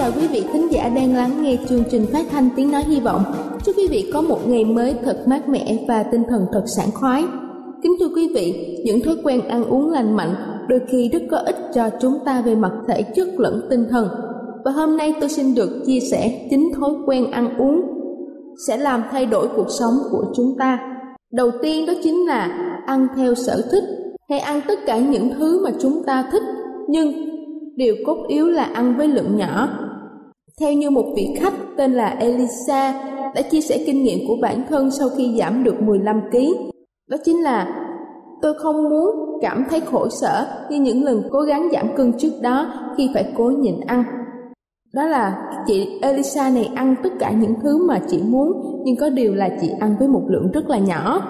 Chào quý vị khán giả đang lắng nghe chương trình phát thanh tiếng nói hy vọng. Chúc quý vị có một ngày mới thật mát mẻ và tinh thần thật sảng khoái. Kính thưa quý vị, những thói quen ăn uống lành mạnh đôi khi rất có ích cho chúng ta về mặt thể chất lẫn tinh thần. Và hôm nay tôi xin được chia sẻ chính thói quen ăn uống sẽ làm thay đổi cuộc sống của chúng ta. Đầu tiên đó chính là ăn theo sở thích hay ăn tất cả những thứ mà chúng ta thích nhưng điều cốt yếu là ăn với lượng nhỏ. Theo như một vị khách tên là Elisa đã chia sẻ kinh nghiệm của bản thân sau khi giảm được 15 kg, đó chính là tôi không muốn cảm thấy khổ sở như những lần cố gắng giảm cân trước đó khi phải cố nhịn ăn. Đó là chị Elisa này ăn tất cả những thứ mà chị muốn nhưng có điều là chị ăn với một lượng rất là nhỏ.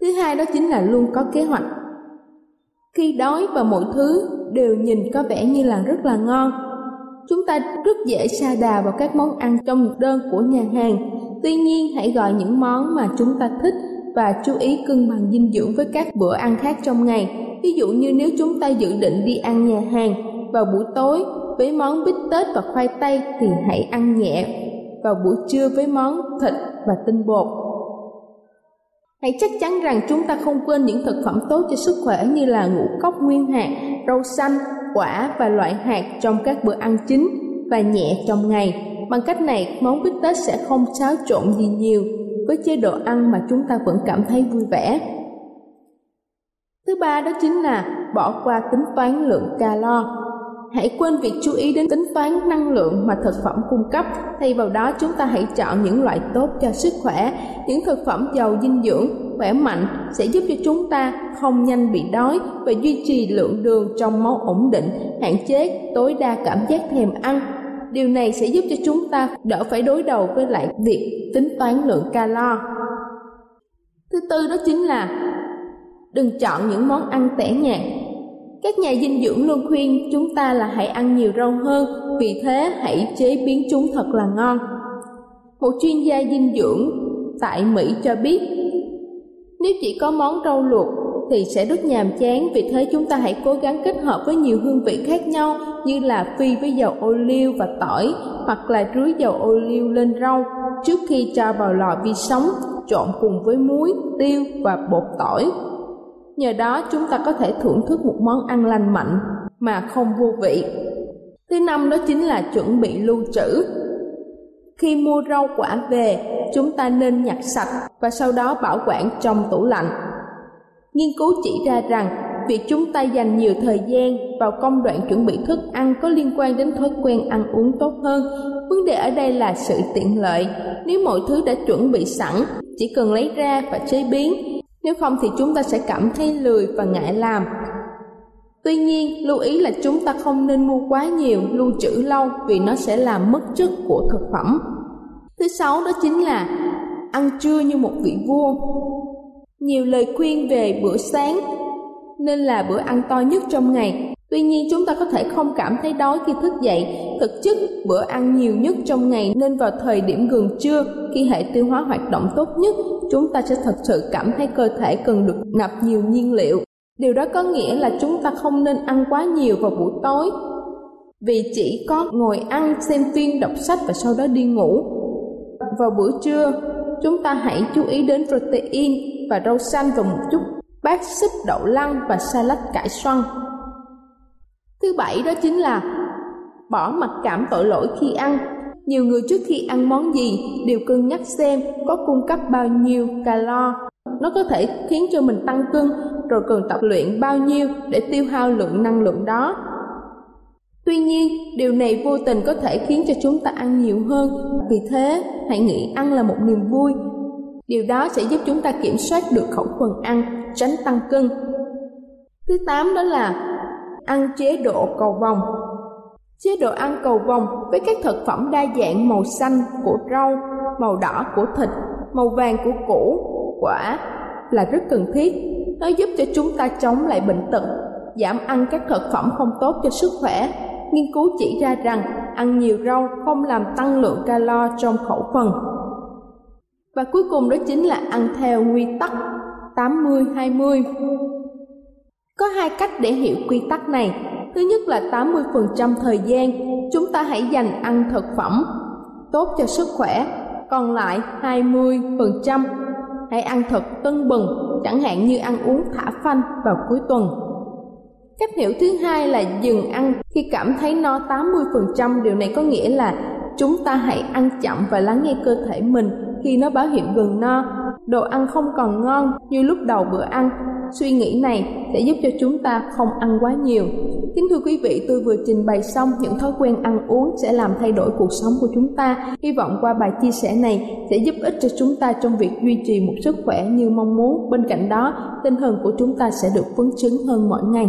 Thứ hai đó chính là luôn có kế hoạch. Khi đói và mọi thứ đều nhìn có vẻ như là rất là ngon. Chúng ta rất dễ sa đà vào các món ăn trong đơn của nhà hàng. Tuy nhiên hãy gọi những món mà chúng ta thích và chú ý cân bằng dinh dưỡng với các bữa ăn khác trong ngày. Ví dụ như nếu chúng ta dự định đi ăn nhà hàng vào buổi tối với món bít tết và khoai tây thì hãy ăn nhẹ vào buổi trưa với món thịt và tinh bột. Hãy chắc chắn rằng chúng ta không quên những thực phẩm tốt cho sức khỏe như là ngũ cốc nguyên hạt, rau xanh, quả và loại hạt trong các bữa ăn chính và nhẹ trong ngày. Bằng cách này, món bít tết sẽ không xáo trộn gì nhiều với chế độ ăn mà chúng ta vẫn cảm thấy vui vẻ. Thứ ba đó chính là bỏ qua tính toán lượng calo. Hãy quên việc chú ý đến tính toán năng lượng mà thực phẩm cung cấp, thay vào đó chúng ta hãy chọn những loại tốt cho sức khỏe, những thực phẩm giàu dinh dưỡng, khỏe mạnh sẽ giúp cho chúng ta không nhanh bị đói và duy trì lượng đường trong máu ổn định, hạn chế tối đa cảm giác thèm ăn. Điều này sẽ giúp cho chúng ta đỡ phải đối đầu với lại việc tính toán lượng calo. Thứ tư đó chính là đừng chọn những món ăn tẻ nhạt các nhà dinh dưỡng luôn khuyên chúng ta là hãy ăn nhiều rau hơn, vì thế hãy chế biến chúng thật là ngon. Một chuyên gia dinh dưỡng tại Mỹ cho biết, nếu chỉ có món rau luộc thì sẽ rất nhàm chán, vì thế chúng ta hãy cố gắng kết hợp với nhiều hương vị khác nhau như là phi với dầu ô liu và tỏi hoặc là rưới dầu ô liu lên rau trước khi cho vào lò vi sóng trộn cùng với muối, tiêu và bột tỏi nhờ đó chúng ta có thể thưởng thức một món ăn lành mạnh mà không vô vị. Thứ năm đó chính là chuẩn bị lưu trữ. Khi mua rau quả về, chúng ta nên nhặt sạch và sau đó bảo quản trong tủ lạnh. Nghiên cứu chỉ ra rằng việc chúng ta dành nhiều thời gian vào công đoạn chuẩn bị thức ăn có liên quan đến thói quen ăn uống tốt hơn. Vấn đề ở đây là sự tiện lợi. Nếu mọi thứ đã chuẩn bị sẵn, chỉ cần lấy ra và chế biến nếu không thì chúng ta sẽ cảm thấy lười và ngại làm. Tuy nhiên, lưu ý là chúng ta không nên mua quá nhiều, lưu trữ lâu vì nó sẽ làm mất chất của thực phẩm. Thứ sáu đó chính là ăn trưa như một vị vua. nhiều lời khuyên về bữa sáng nên là bữa ăn to nhất trong ngày. Tuy nhiên chúng ta có thể không cảm thấy đói khi thức dậy. Thực chất, bữa ăn nhiều nhất trong ngày nên vào thời điểm gần trưa khi hệ tiêu hóa hoạt động tốt nhất, chúng ta sẽ thật sự cảm thấy cơ thể cần được nạp nhiều nhiên liệu. Điều đó có nghĩa là chúng ta không nên ăn quá nhiều vào buổi tối vì chỉ có ngồi ăn, xem phim, đọc sách và sau đó đi ngủ. Vào bữa trưa, chúng ta hãy chú ý đến protein và rau xanh và một chút bát súp đậu lăng và salad cải xoăn. Thứ bảy đó chính là bỏ mặc cảm tội lỗi khi ăn. Nhiều người trước khi ăn món gì đều cân nhắc xem có cung cấp bao nhiêu calo. Nó có thể khiến cho mình tăng cân rồi cần tập luyện bao nhiêu để tiêu hao lượng năng lượng đó. Tuy nhiên, điều này vô tình có thể khiến cho chúng ta ăn nhiều hơn. Vì thế, hãy nghĩ ăn là một niềm vui. Điều đó sẽ giúp chúng ta kiểm soát được khẩu phần ăn tránh tăng cân. Thứ tám đó là ăn chế độ cầu vòng. Chế độ ăn cầu vòng với các thực phẩm đa dạng màu xanh của rau, màu đỏ của thịt, màu vàng của củ, quả là rất cần thiết. Nó giúp cho chúng ta chống lại bệnh tật, giảm ăn các thực phẩm không tốt cho sức khỏe. Nghiên cứu chỉ ra rằng ăn nhiều rau không làm tăng lượng calo trong khẩu phần. Và cuối cùng đó chính là ăn theo quy tắc 80-20. Có hai cách để hiểu quy tắc này. Thứ nhất là 80% thời gian chúng ta hãy dành ăn thực phẩm tốt cho sức khỏe, còn lại 20% hãy ăn thật tân bừng, chẳng hạn như ăn uống thả phanh vào cuối tuần. Cách hiểu thứ hai là dừng ăn. Khi cảm thấy no 80%, điều này có nghĩa là chúng ta hãy ăn chậm và lắng nghe cơ thể mình khi nó báo hiệu gần no. Đồ ăn không còn ngon như lúc đầu bữa ăn. Suy nghĩ này sẽ giúp cho chúng ta không ăn quá nhiều. Kính thưa quý vị tôi vừa trình bày xong những thói quen ăn uống sẽ làm thay đổi cuộc sống của chúng ta. Hy vọng qua bài chia sẻ này sẽ giúp ích cho chúng ta trong việc duy trì một sức khỏe như mong muốn. Bên cạnh đó tinh thần của chúng ta sẽ được phấn chấn hơn mỗi ngày.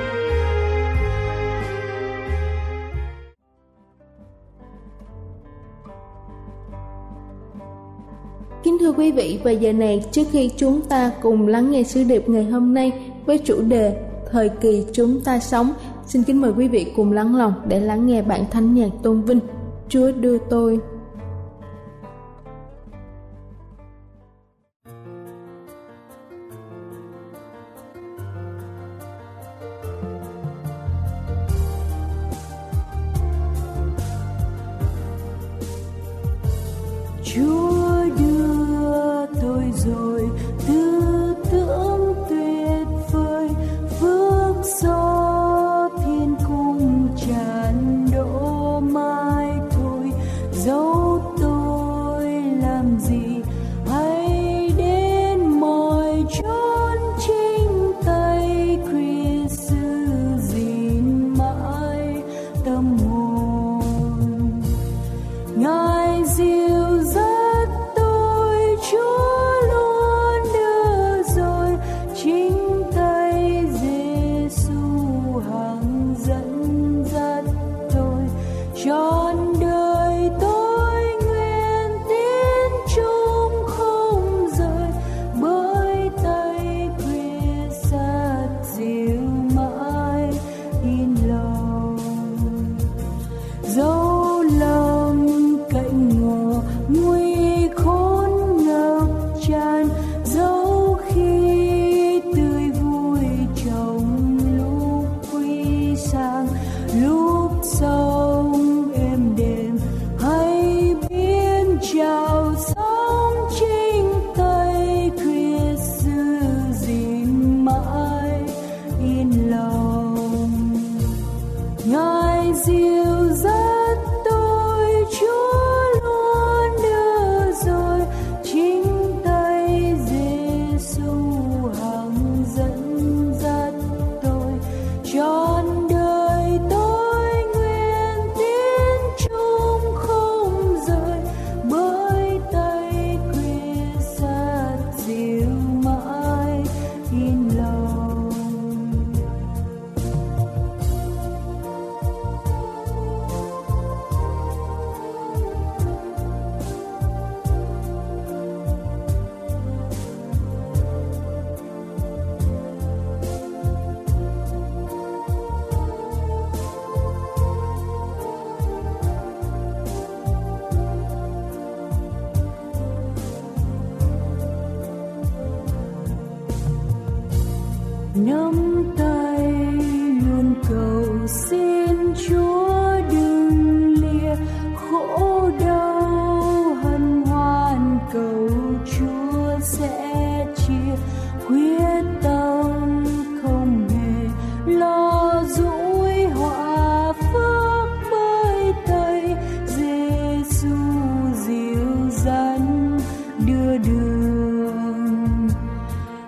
Thưa quý vị, và giờ này trước khi chúng ta cùng lắng nghe sứ điệp ngày hôm nay với chủ đề Thời kỳ chúng ta sống Xin kính mời quý vị cùng lắng lòng để lắng nghe bản thánh nhạc tôn vinh Chúa đưa tôi.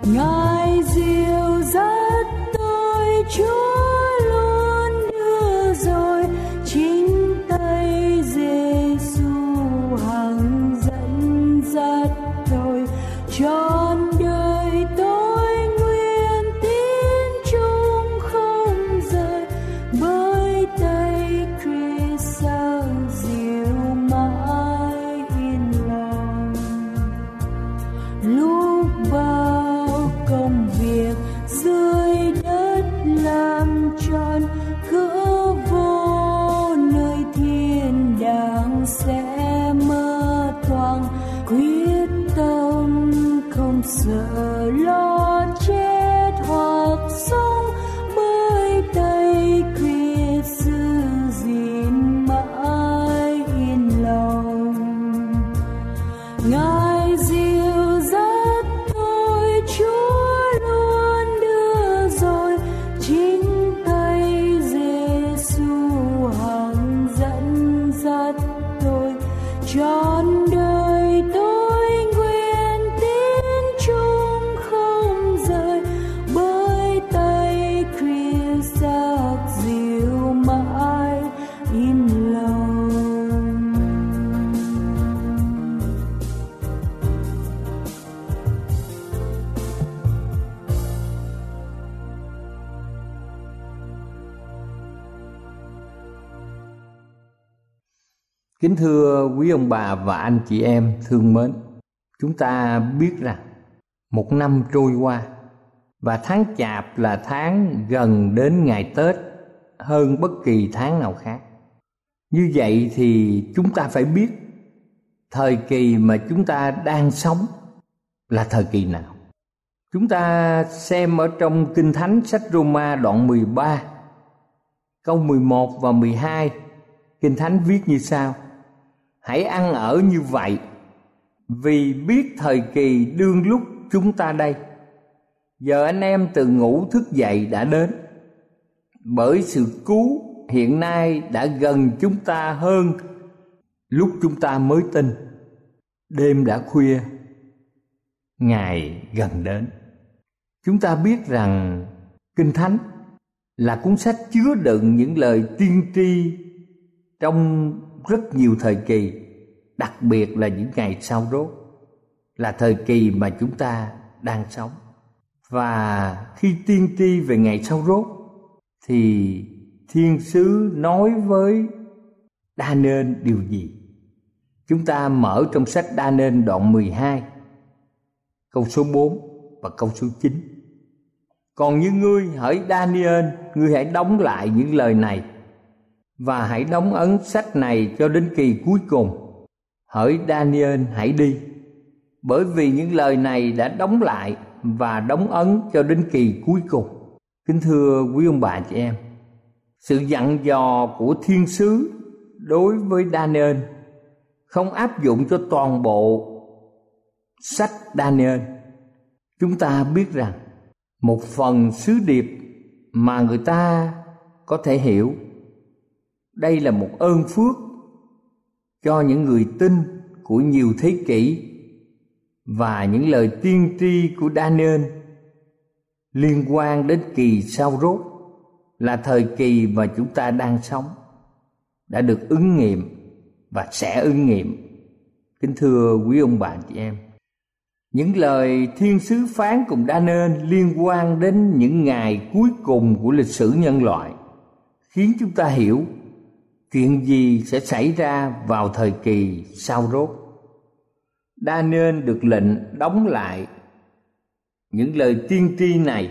Ngài dìu dắt tôi chúa. Quý ông bà và anh chị em thương mến, chúng ta biết rằng một năm trôi qua và tháng chạp là tháng gần đến ngày Tết hơn bất kỳ tháng nào khác. Như vậy thì chúng ta phải biết thời kỳ mà chúng ta đang sống là thời kỳ nào. Chúng ta xem ở trong Kinh Thánh sách Roma đoạn 13 câu 11 và 12 Kinh Thánh viết như sau hãy ăn ở như vậy, vì biết thời kỳ đương lúc chúng ta đây. Giờ anh em từ ngủ thức dậy đã đến. Bởi sự cứu hiện nay đã gần chúng ta hơn lúc chúng ta mới tin. Đêm đã khuya, ngày gần đến. Chúng ta biết rằng kinh thánh là cuốn sách chứa đựng những lời tiên tri trong rất nhiều thời kỳ, đặc biệt là những ngày sau rốt là thời kỳ mà chúng ta đang sống. Và khi tiên tri về ngày sau rốt thì thiên sứ nói với đa nên điều gì? Chúng ta mở trong sách đa nên đoạn 12 câu số 4 và câu số 9 còn như ngươi, hỡi Daniel ngươi hãy đóng lại những lời này và hãy đóng ấn sách này cho đến kỳ cuối cùng. Hỡi daniel, hãy đi. Bởi vì những lời này đã đóng lại và đóng ấn cho đến kỳ cuối cùng. Kính thưa quý ông bà chị em, sự dặn dò của thiên sứ đối với daniel không áp dụng cho toàn bộ sách daniel. Chúng ta biết rằng một phần sứ điệp mà người ta có thể hiểu đây là một ơn phước cho những người tin của nhiều thế kỷ và những lời tiên tri của Daniel liên quan đến kỳ sau rốt là thời kỳ mà chúng ta đang sống đã được ứng nghiệm và sẽ ứng nghiệm. Kính thưa quý ông bà chị em, những lời thiên sứ phán cùng đa nên liên quan đến những ngày cuối cùng của lịch sử nhân loại khiến chúng ta hiểu chuyện gì sẽ xảy ra vào thời kỳ sau rốt? Đa nên được lệnh đóng lại. Những lời tiên tri này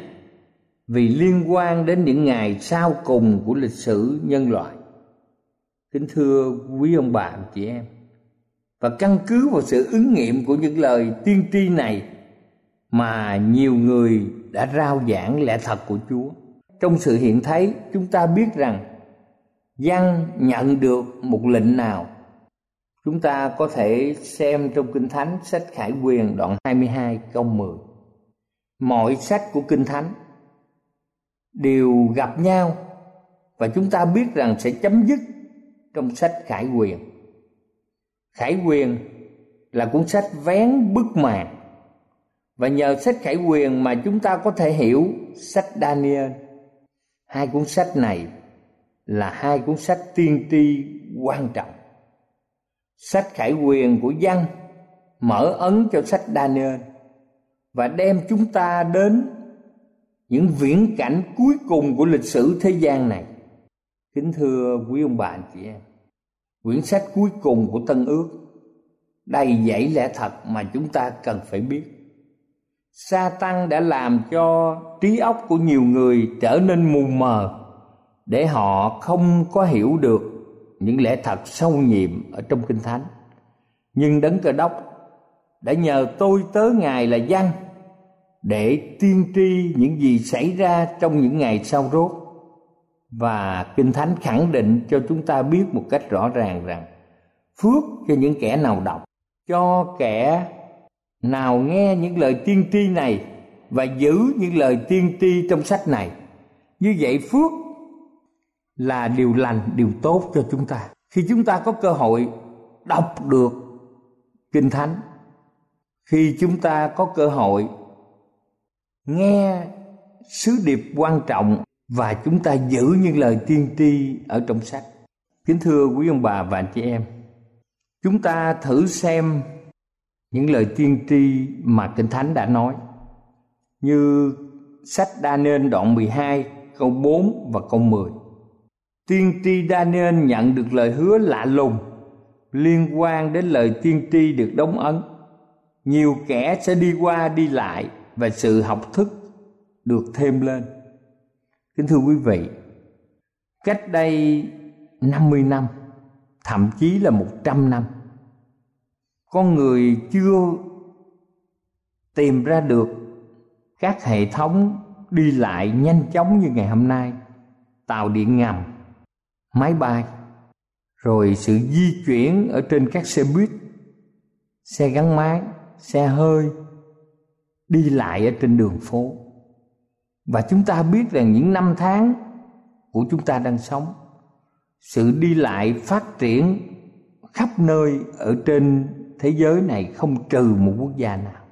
vì liên quan đến những ngày sau cùng của lịch sử nhân loại. Kính thưa quý ông bà chị em. Và căn cứ vào sự ứng nghiệm của những lời tiên tri này mà nhiều người đã rao giảng lẽ thật của Chúa. Trong sự hiện thấy, chúng ta biết rằng dân nhận được một lệnh nào chúng ta có thể xem trong Kinh Thánh sách Khải Quyền đoạn 22 câu 10. Mọi sách của Kinh Thánh đều gặp nhau và chúng ta biết rằng sẽ chấm dứt trong sách Khải Quyền Khải Quyền là cuốn sách vén bức màn và nhờ sách Khải Quyền mà chúng ta có thể hiểu sách Daniel. Hai cuốn sách này là hai cuốn sách tiên tri quan trọng. Sách Khải Quyền của dân mở ấn cho sách Daniel và đem chúng ta đến những viễn cảnh cuối cùng của lịch sử thế gian này. Kính thưa quý ông bà anh chị em, quyển sách cuối cùng của Tân Ước đầy dẫy lẽ thật mà chúng ta cần phải biết. Sa tăng đã làm cho trí óc của nhiều người trở nên mù mờ để họ không có hiểu được những lẽ thật sâu nhiệm ở trong kinh thánh. Nhưng đấng cơ đốc đã nhờ tôi tớ ngài là văn để tiên tri những gì xảy ra trong những ngày sau rốt và kinh thánh khẳng định cho chúng ta biết một cách rõ ràng rằng phước cho những kẻ nào đọc, cho kẻ nào nghe những lời tiên tri này và giữ những lời tiên tri trong sách này như vậy phước là điều lành điều tốt cho chúng ta khi chúng ta có cơ hội đọc được kinh thánh khi chúng ta có cơ hội nghe sứ điệp quan trọng và chúng ta giữ những lời tiên tri ở trong sách. Kính thưa quý ông bà và anh chị em, chúng ta thử xem những lời tiên tri mà Kinh Thánh đã nói. Như sách đa nên đoạn 12 câu 4 và câu 10. Tiên tri Daniel nhận được lời hứa lạ lùng liên quan đến lời tiên tri được đóng ấn. Nhiều kẻ sẽ đi qua đi lại và sự học thức được thêm lên Kính thưa quý vị, cách đây 50 năm, thậm chí là 100 năm, con người chưa tìm ra được các hệ thống đi lại nhanh chóng như ngày hôm nay, tàu điện ngầm, máy bay, rồi sự di chuyển ở trên các xe buýt, xe gắn máy, xe hơi đi lại ở trên đường phố. Và chúng ta biết rằng những năm tháng của chúng ta đang sống sự đi lại phát triển khắp nơi ở trên thế giới này không trừ một quốc gia nào.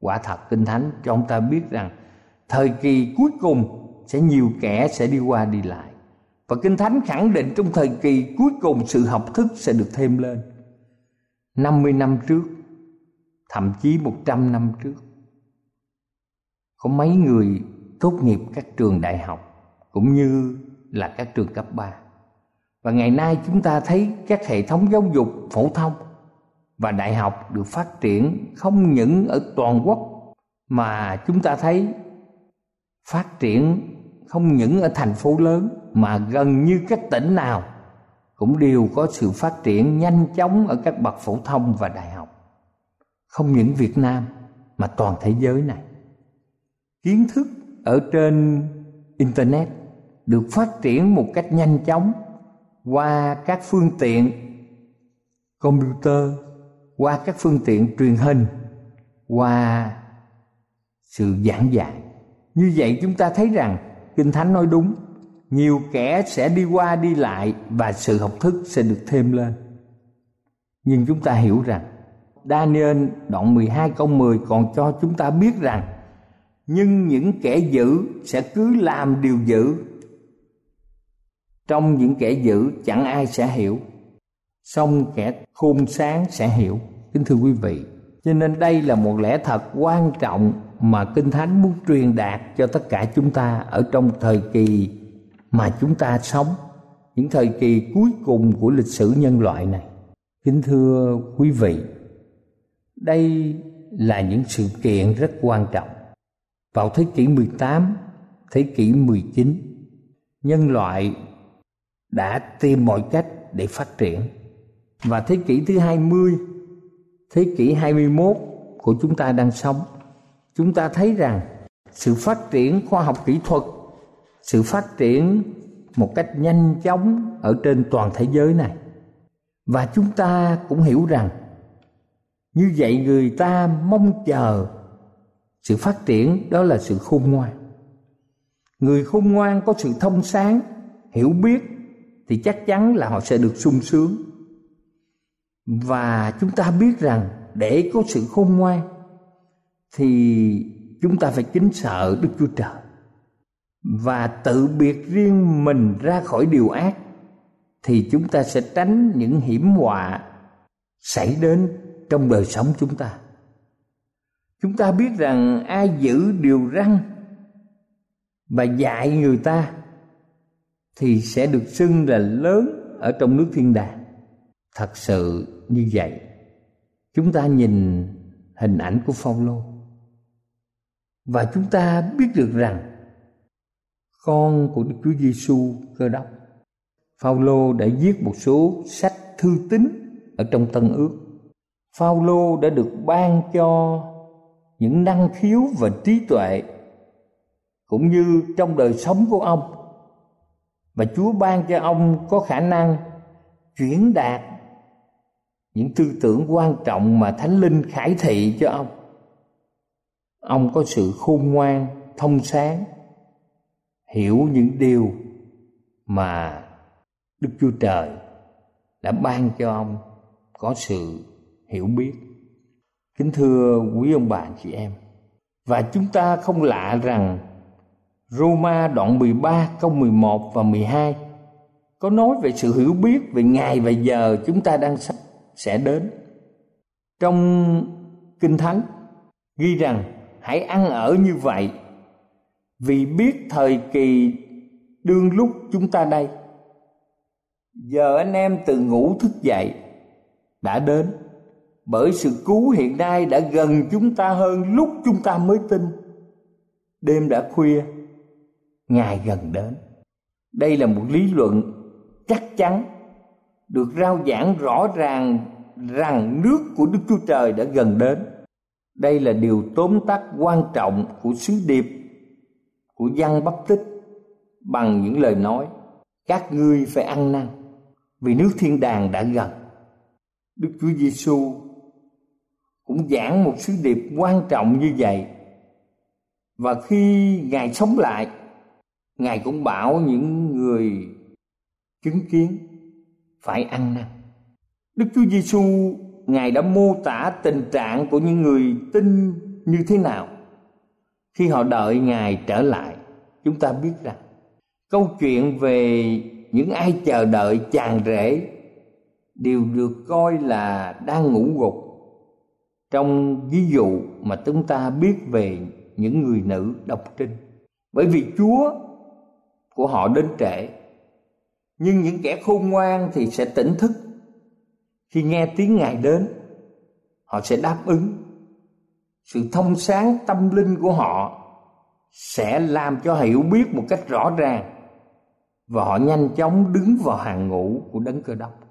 Quả thật kinh thánh cho chúng ta biết rằng thời kỳ cuối cùng sẽ nhiều kẻ sẽ đi qua đi lại và kinh thánh khẳng định trong thời kỳ cuối cùng sự học thức sẽ được thêm lên 50 năm trước, thậm chí 100 năm trước, có mấy người tốt nghiệp các trường đại học cũng như là các trường cấp 3. Và ngày nay chúng ta thấy các hệ thống giáo dục phổ thông và đại học được phát triển không những ở toàn quốc, mà chúng ta thấy phát triển không những ở thành phố lớn mà gần như các tỉnh nào cũng đều có sự phát triển nhanh chóng ở các bậc phổ thông và đại học. Không những Việt Nam, mà toàn thế giới này. Kiến thức ở trên internet được phát triển một cách nhanh chóng qua các phương tiện computer, qua các phương tiện truyền hình, qua sự giảng dạy như vậy chúng ta thấy rằng kinh thánh nói đúng, nhiều kẻ sẽ đi qua đi lại và sự học thức sẽ được thêm lên. Nhưng chúng ta hiểu rằng, Daniel đoạn 12 câu 10 còn cho chúng ta biết rằng, nhưng những kẻ dữ sẽ cứ làm điều dữ. Trong những kẻ dữ, chẳng ai sẽ hiểu. Song kẻ khôn sáng sẽ hiểu. Kính thưa quý vị, cho nên đây là một lẽ thật quan trọng mà kinh thánh muốn truyền đạt cho tất cả chúng ta ở trong thời kỳ mà chúng ta sống những thời kỳ cuối cùng của lịch sử nhân loại này kính thưa quý vị đây là những sự kiện rất quan trọng vào thế kỷ 18, thế kỷ 19, nhân loại đã tìm mọi cách để phát triển. Và thế kỷ thứ 20, thế kỷ 21 của chúng ta đang sống, chúng ta thấy rằng sự phát triển khoa học kỹ thuật, sự phát triển một cách nhanh chóng ở trên toàn thế giới này. Và chúng ta cũng hiểu rằng như vậy người ta mong chờ sự phát triển đó là sự khôn ngoan người khôn ngoan có sự thông sáng hiểu biết thì chắc chắn là họ sẽ được sung sướng và chúng ta biết rằng để có sự khôn ngoan thì chúng ta phải kính sợ đức chúa trời và tự biệt riêng mình ra khỏi điều ác, thì chúng ta sẽ tránh những hiểm họa xảy đến trong đời sống chúng ta. Chúng ta biết rằng ai giữ điều răn và dạy người ta thì sẽ được xưng là lớn ở trong nước thiên đàng. Thật sự như vậy, chúng ta nhìn hình ảnh của phaolô và chúng ta biết được rằng con của Đức Chúa Giêsu cơ đốc, Phaolô đã viết một số sách thư tín ở trong Tân Ước. Phaolô đã được ban cho những năng khiếu và trí tuệ cũng như trong đời sống của ông và Chúa ban cho ông có khả năng chuyển đạt những tư tưởng quan trọng mà Thánh Linh khải thị cho ông. Ông có sự khôn ngoan, thông sáng, hiểu những điều mà Đức Chúa Trời đã ban cho ông có sự hiểu biết. Kính thưa quý ông bà chị em, và chúng ta không lạ rằng Roma đoạn 13 câu 11 và 12 có nói về sự hiểu biết về ngày và giờ chúng ta đang sắp sẽ đến. Trong Kinh Thánh ghi rằng hãy ăn ở như vậy. Vì biết thời kỳ đương lúc chúng ta đây. Giờ anh em từ ngủ thức dậy đã đến. Bởi sự cứu hiện nay đã gần chúng ta hơn lúc chúng ta mới tin. Đêm đã khuya, ngày gần đến. Đây là một lý luận chắc chắn, được rao giảng rõ ràng rằng nước của đức chúa trời đã gần đến đây là điều tóm tắt quan trọng của sứ điệp của văn bắp tích bằng những lời nói, các ngươi phải ăn năn, vì nước thiên đàng đã gần. Đức chúa giêsu cũng giảng một sứ điệp quan trọng như vậy. Và khi ngài sống lại, ngài cũng bảo những người chứng kiến phải ăn năn. Đức chúa giêsu ngài đã mô tả tình trạng của những người tin như thế nào. Khi họ đợi ngài trở lại, chúng ta biết rằng câu chuyện về những ai chờ đợi chàng rể đều được coi là đang ngủ gục. Trong ví dụ mà chúng ta biết về những người nữ độc trinh. Bởi vì chúa của họ đến trễ, nhưng những kẻ khôn ngoan thì sẽ tỉnh thức khi nghe tiếng ngài đến, họ sẽ đáp ứng sự thông sáng tâm linh của họ sẽ làm cho hiểu biết một cách rõ ràng và họ nhanh chóng đứng vào hàng ngũ của đấng cơ đốc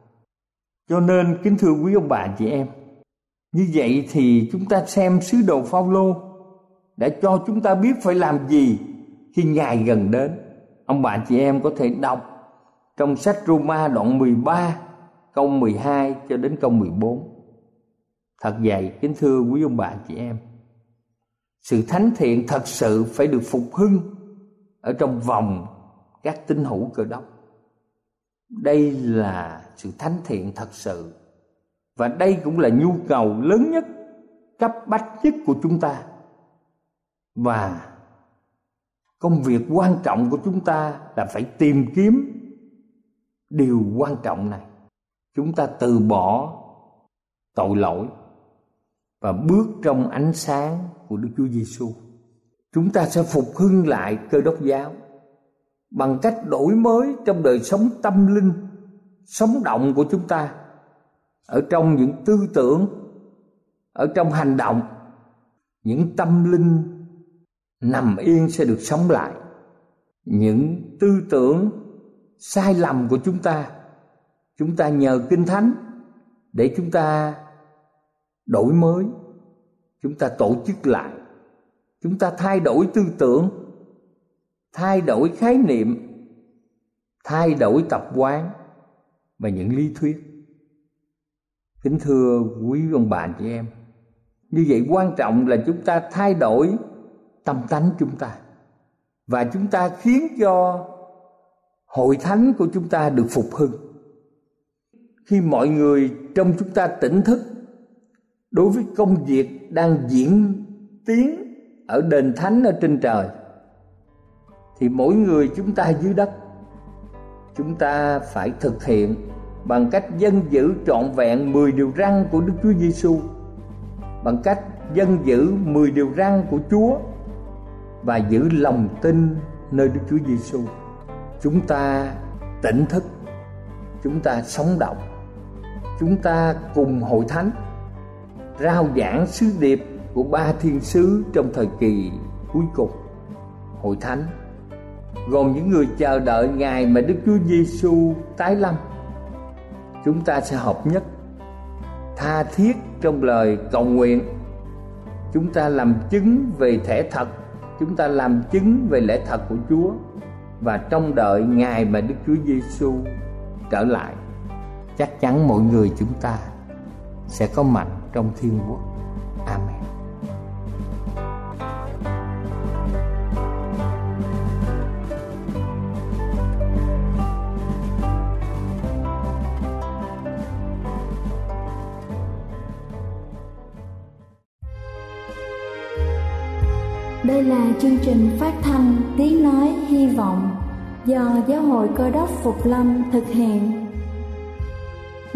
cho nên, kính thưa quý ông bà chị em, như vậy thì chúng ta xem sứ đồ Phaolô đã cho chúng ta biết phải làm gì khi ngày gần đến. Ông bà chị em có thể đọc trong sách Roma đoạn 13 câu 12 cho đến câu 14. Thật vậy, kính thưa quý ông bà chị em. sự thánh thiện thật sự phải được phục hưng ở trong vòng các tín hữu cơ đốc đây là sự thánh thiện thật sự và đây cũng là nhu cầu lớn nhất cấp bách nhất của chúng ta và công việc quan trọng của chúng ta là phải tìm kiếm điều quan trọng này chúng ta từ bỏ tội lỗi và bước trong ánh sáng của Đức Chúa Giêsu. Chúng ta sẽ phục hưng lại cơ đốc giáo bằng cách đổi mới trong đời sống tâm linh, sống động của chúng ta ở trong những tư tưởng, ở trong hành động, những tâm linh nằm yên sẽ được sống lại. Những tư tưởng sai lầm của chúng ta, chúng ta nhờ Kinh Thánh để chúng ta đổi mới, chúng ta tổ chức lại, chúng ta thay đổi tư tưởng, thay đổi khái niệm, thay đổi tập quán và những lý thuyết. Kính thưa quý ông bà chị em, như vậy quan trọng là chúng ta thay đổi tâm tánh chúng ta và chúng ta khiến cho hội thánh của chúng ta được phục hưng khi mọi người trong chúng ta tỉnh thức đối với công việc đang diễn tiến ở đền thánh ở trên trời thì mỗi người chúng ta dưới đất chúng ta phải thực hiện bằng cách dân giữ trọn vẹn 10 điều răn của Đức Chúa Giêsu bằng cách dân giữ 10 điều răn của Chúa và giữ lòng tin nơi Đức Chúa Giêsu. Chúng ta tỉnh thức, chúng ta sống động, chúng ta cùng hội thánh, rao giảng sứ điệp của ba thiên sứ trong thời kỳ cuối cùng. Hội thánh gồm những người chờ đợi ngày mà Đức Chúa Giêsu tái lâm. Chúng ta sẽ hợp nhất, tha thiết trong lời cầu nguyện. Chúng ta làm chứng về thể thật, chúng ta làm chứng về lẽ thật của Chúa và trong đợi ngày mà Đức Chúa Giêsu trở lại chắc chắn mọi người chúng ta sẽ có mặt trong thiên quốc. Amen. Đây là chương trình phát thanh Tiếng Nói Hy Vọng do Giáo hội Cơ đốc Phục Lâm thực hiện.